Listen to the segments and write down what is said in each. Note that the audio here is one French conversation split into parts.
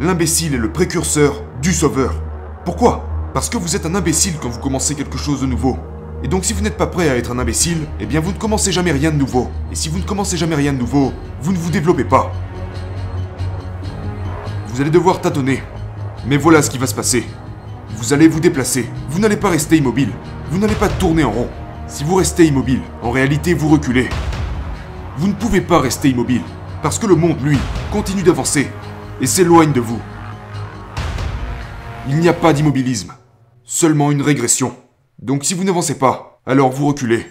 l'imbécile est le précurseur du sauveur. Pourquoi? Parce que vous êtes un imbécile quand vous commencez quelque chose de nouveau. Et donc si vous n'êtes pas prêt à être un imbécile, eh bien vous ne commencez jamais rien de nouveau. Et si vous ne commencez jamais rien de nouveau, vous ne vous développez pas. Vous allez devoir tâtonner. Mais voilà ce qui va se passer. Vous allez vous déplacer. Vous n'allez pas rester immobile. Vous n'allez pas tourner en rond. Si vous restez immobile, en réalité vous reculez. Vous ne pouvez pas rester immobile. Parce que le monde, lui, continue d'avancer et s'éloigne de vous. Il n'y a pas d'immobilisme. Seulement une régression. Donc si vous n'avancez pas, alors vous reculez.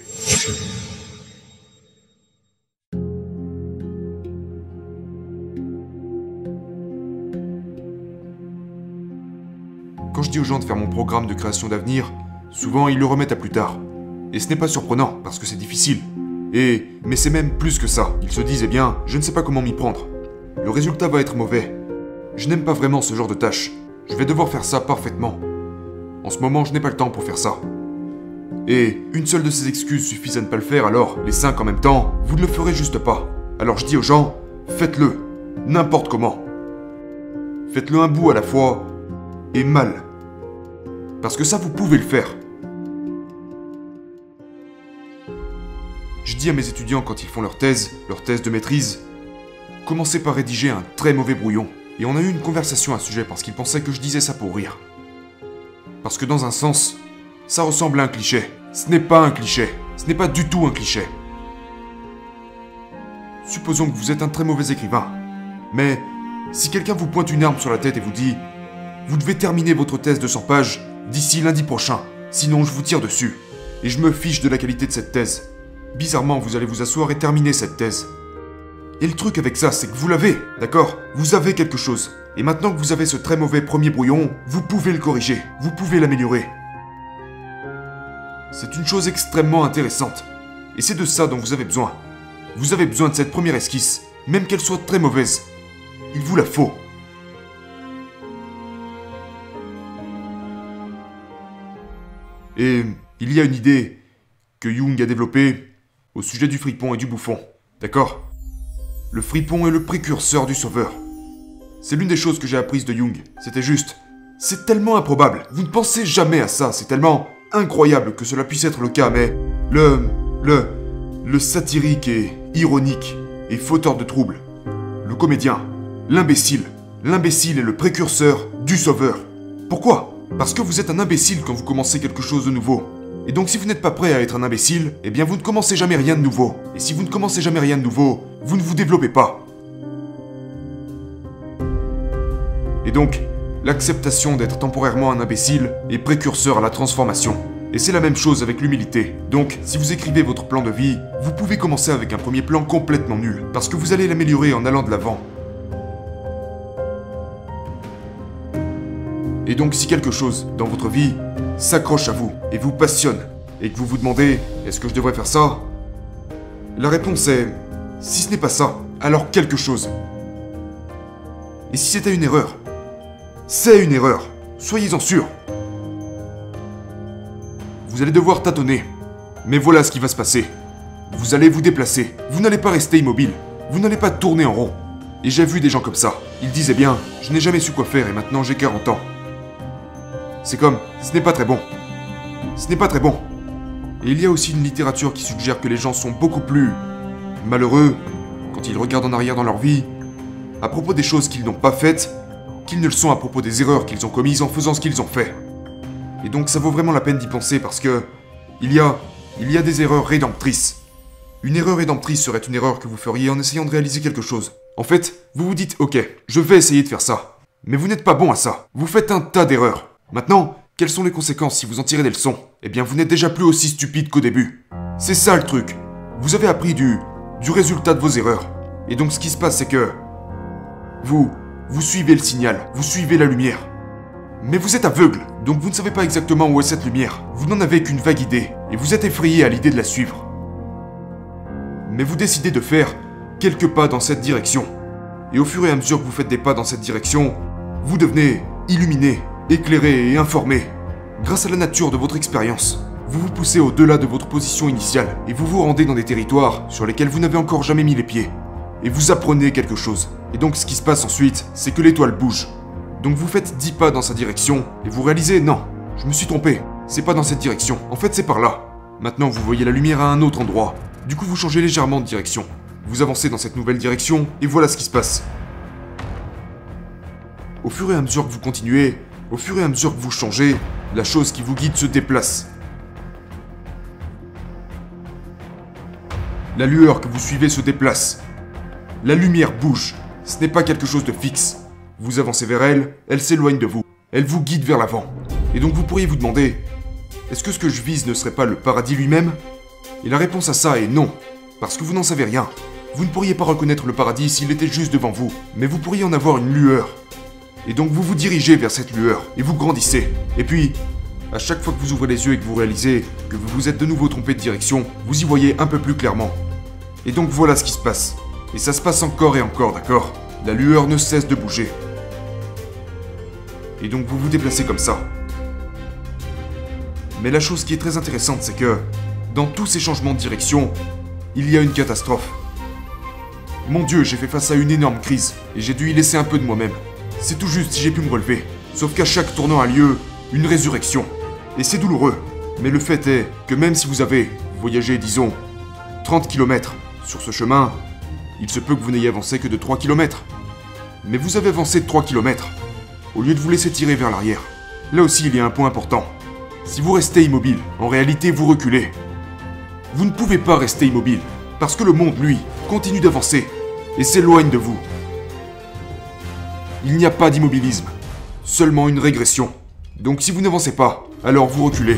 Quand je dis aux gens de faire mon programme de création d'avenir, souvent ils le remettent à plus tard. Et ce n'est pas surprenant, parce que c'est difficile. Et, mais c'est même plus que ça. Ils se disent, eh bien, je ne sais pas comment m'y prendre. Le résultat va être mauvais. Je n'aime pas vraiment ce genre de tâche. Je vais devoir faire ça parfaitement. En ce moment, je n'ai pas le temps pour faire ça. Et une seule de ces excuses suffit à ne pas le faire, alors les cinq en même temps, vous ne le ferez juste pas. Alors je dis aux gens, faites-le, n'importe comment. Faites-le un bout à la fois, et mal. Parce que ça, vous pouvez le faire. Je dis à mes étudiants quand ils font leur thèse, leur thèse de maîtrise, commencez par rédiger un très mauvais brouillon. Et on a eu une conversation à ce sujet parce qu'ils pensaient que je disais ça pour rire. Parce que dans un sens, ça ressemble à un cliché. Ce n'est pas un cliché. Ce n'est pas du tout un cliché. Supposons que vous êtes un très mauvais écrivain. Mais si quelqu'un vous pointe une arme sur la tête et vous dit Vous devez terminer votre thèse de 100 pages d'ici lundi prochain, sinon je vous tire dessus. Et je me fiche de la qualité de cette thèse. Bizarrement, vous allez vous asseoir et terminer cette thèse. Et le truc avec ça, c'est que vous l'avez, d'accord? Vous avez quelque chose. Et maintenant que vous avez ce très mauvais premier brouillon, vous pouvez le corriger, vous pouvez l'améliorer. C'est une chose extrêmement intéressante. Et c'est de ça dont vous avez besoin. Vous avez besoin de cette première esquisse, même qu'elle soit très mauvaise. Il vous la faut. Et il y a une idée que Jung a développée au sujet du fripon et du bouffon. D'accord? Le fripon est le précurseur du sauveur. C'est l'une des choses que j'ai apprises de Jung. C'était juste. C'est tellement improbable. Vous ne pensez jamais à ça. C'est tellement incroyable que cela puisse être le cas, mais le. le. le satirique et ironique et fauteur de troubles. Le comédien. L'imbécile. L'imbécile est le précurseur du sauveur. Pourquoi? Parce que vous êtes un imbécile quand vous commencez quelque chose de nouveau. Et donc si vous n'êtes pas prêt à être un imbécile, eh bien vous ne commencez jamais rien de nouveau. Et si vous ne commencez jamais rien de nouveau, vous ne vous développez pas. Et donc, l'acceptation d'être temporairement un imbécile est précurseur à la transformation. Et c'est la même chose avec l'humilité. Donc, si vous écrivez votre plan de vie, vous pouvez commencer avec un premier plan complètement nul, parce que vous allez l'améliorer en allant de l'avant. Et donc si quelque chose dans votre vie s'accroche à vous et vous passionne, et que vous vous demandez est-ce que je devrais faire ça? La réponse est si ce n'est pas ça, alors quelque chose. Et si c'était une erreur? C'est une erreur, soyez-en sûrs. Vous allez devoir tâtonner. Mais voilà ce qui va se passer. Vous allez vous déplacer, vous n'allez pas rester immobile, vous n'allez pas tourner en rond. Et j'ai vu des gens comme ça. Ils disaient bien, je n'ai jamais su quoi faire et maintenant j'ai 40 ans. C'est comme, ce n'est pas très bon. Ce n'est pas très bon. Et il y a aussi une littérature qui suggère que les gens sont beaucoup plus malheureux quand ils regardent en arrière dans leur vie, à propos des choses qu'ils n'ont pas faites, qu'ils ne le sont à propos des erreurs qu'ils ont commises en faisant ce qu'ils ont fait. Et donc ça vaut vraiment la peine d'y penser parce que il y a il y a des erreurs rédemptrices. Une erreur rédemptrice serait une erreur que vous feriez en essayant de réaliser quelque chose. En fait, vous vous dites OK, je vais essayer de faire ça. Mais vous n'êtes pas bon à ça. Vous faites un tas d'erreurs. Maintenant, quelles sont les conséquences si vous en tirez des leçons? Eh bien, vous n'êtes déjà plus aussi stupide qu'au début. C'est ça le truc. Vous avez appris du du résultat de vos erreurs. Et donc ce qui se passe c'est que vous vous suivez le signal, vous suivez la lumière. Mais vous êtes aveugle, donc vous ne savez pas exactement où est cette lumière. Vous n'en avez qu'une vague idée, et vous êtes effrayé à l'idée de la suivre. Mais vous décidez de faire quelques pas dans cette direction. Et au fur et à mesure que vous faites des pas dans cette direction, vous devenez illuminé, éclairé et informé. Grâce à la nature de votre expérience, vous vous poussez au-delà de votre position initiale et vous vous rendez dans des territoires sur lesquels vous n'avez encore jamais mis les pieds. Et vous apprenez quelque chose. Et donc ce qui se passe ensuite, c'est que l'étoile bouge. Donc vous faites 10 pas dans sa direction et vous réalisez non, je me suis trompé. C'est pas dans cette direction. En fait, c'est par là. Maintenant, vous voyez la lumière à un autre endroit. Du coup, vous changez légèrement de direction. Vous avancez dans cette nouvelle direction et voilà ce qui se passe. Au fur et à mesure que vous continuez, au fur et à mesure que vous changez, la chose qui vous guide se déplace. La lueur que vous suivez se déplace. La lumière bouge. Ce n'est pas quelque chose de fixe. Vous avancez vers elle, elle s'éloigne de vous. Elle vous guide vers l'avant. Et donc vous pourriez vous demander, est-ce que ce que je vise ne serait pas le paradis lui-même? Et la réponse à ça est non, parce que vous n'en savez rien. Vous ne pourriez pas reconnaître le paradis s'il était juste devant vous, mais vous pourriez en avoir une lueur. Et donc vous vous dirigez vers cette lueur, et vous grandissez. Et puis, à chaque fois que vous ouvrez les yeux et que vous réalisez que vous vous êtes de nouveau trompé de direction, vous y voyez un peu plus clairement. Et donc voilà ce qui se passe. Et ça se passe encore et encore, d'accord? La lueur ne cesse de bouger. Et donc vous vous déplacez comme ça. Mais la chose qui est très intéressante, c'est que, dans tous ces changements de direction, il y a une catastrophe. Mon dieu, j'ai fait face à une énorme crise, et j'ai dû y laisser un peu de moi-même. C'est tout juste si j'ai pu me relever. Sauf qu'à chaque tournant a lieu une résurrection. Et c'est douloureux. Mais le fait est que même si vous avez voyagé, disons, 30 km sur ce chemin, il se peut que vous n'ayez avancé que de 3 km. Mais vous avez avancé de 3 km, au lieu de vous laisser tirer vers l'arrière. Là aussi, il y a un point important. Si vous restez immobile, en réalité, vous reculez. Vous ne pouvez pas rester immobile, parce que le monde, lui, continue d'avancer et s'éloigne de vous. Il n'y a pas d'immobilisme, seulement une régression. Donc si vous n'avancez pas, alors vous reculez.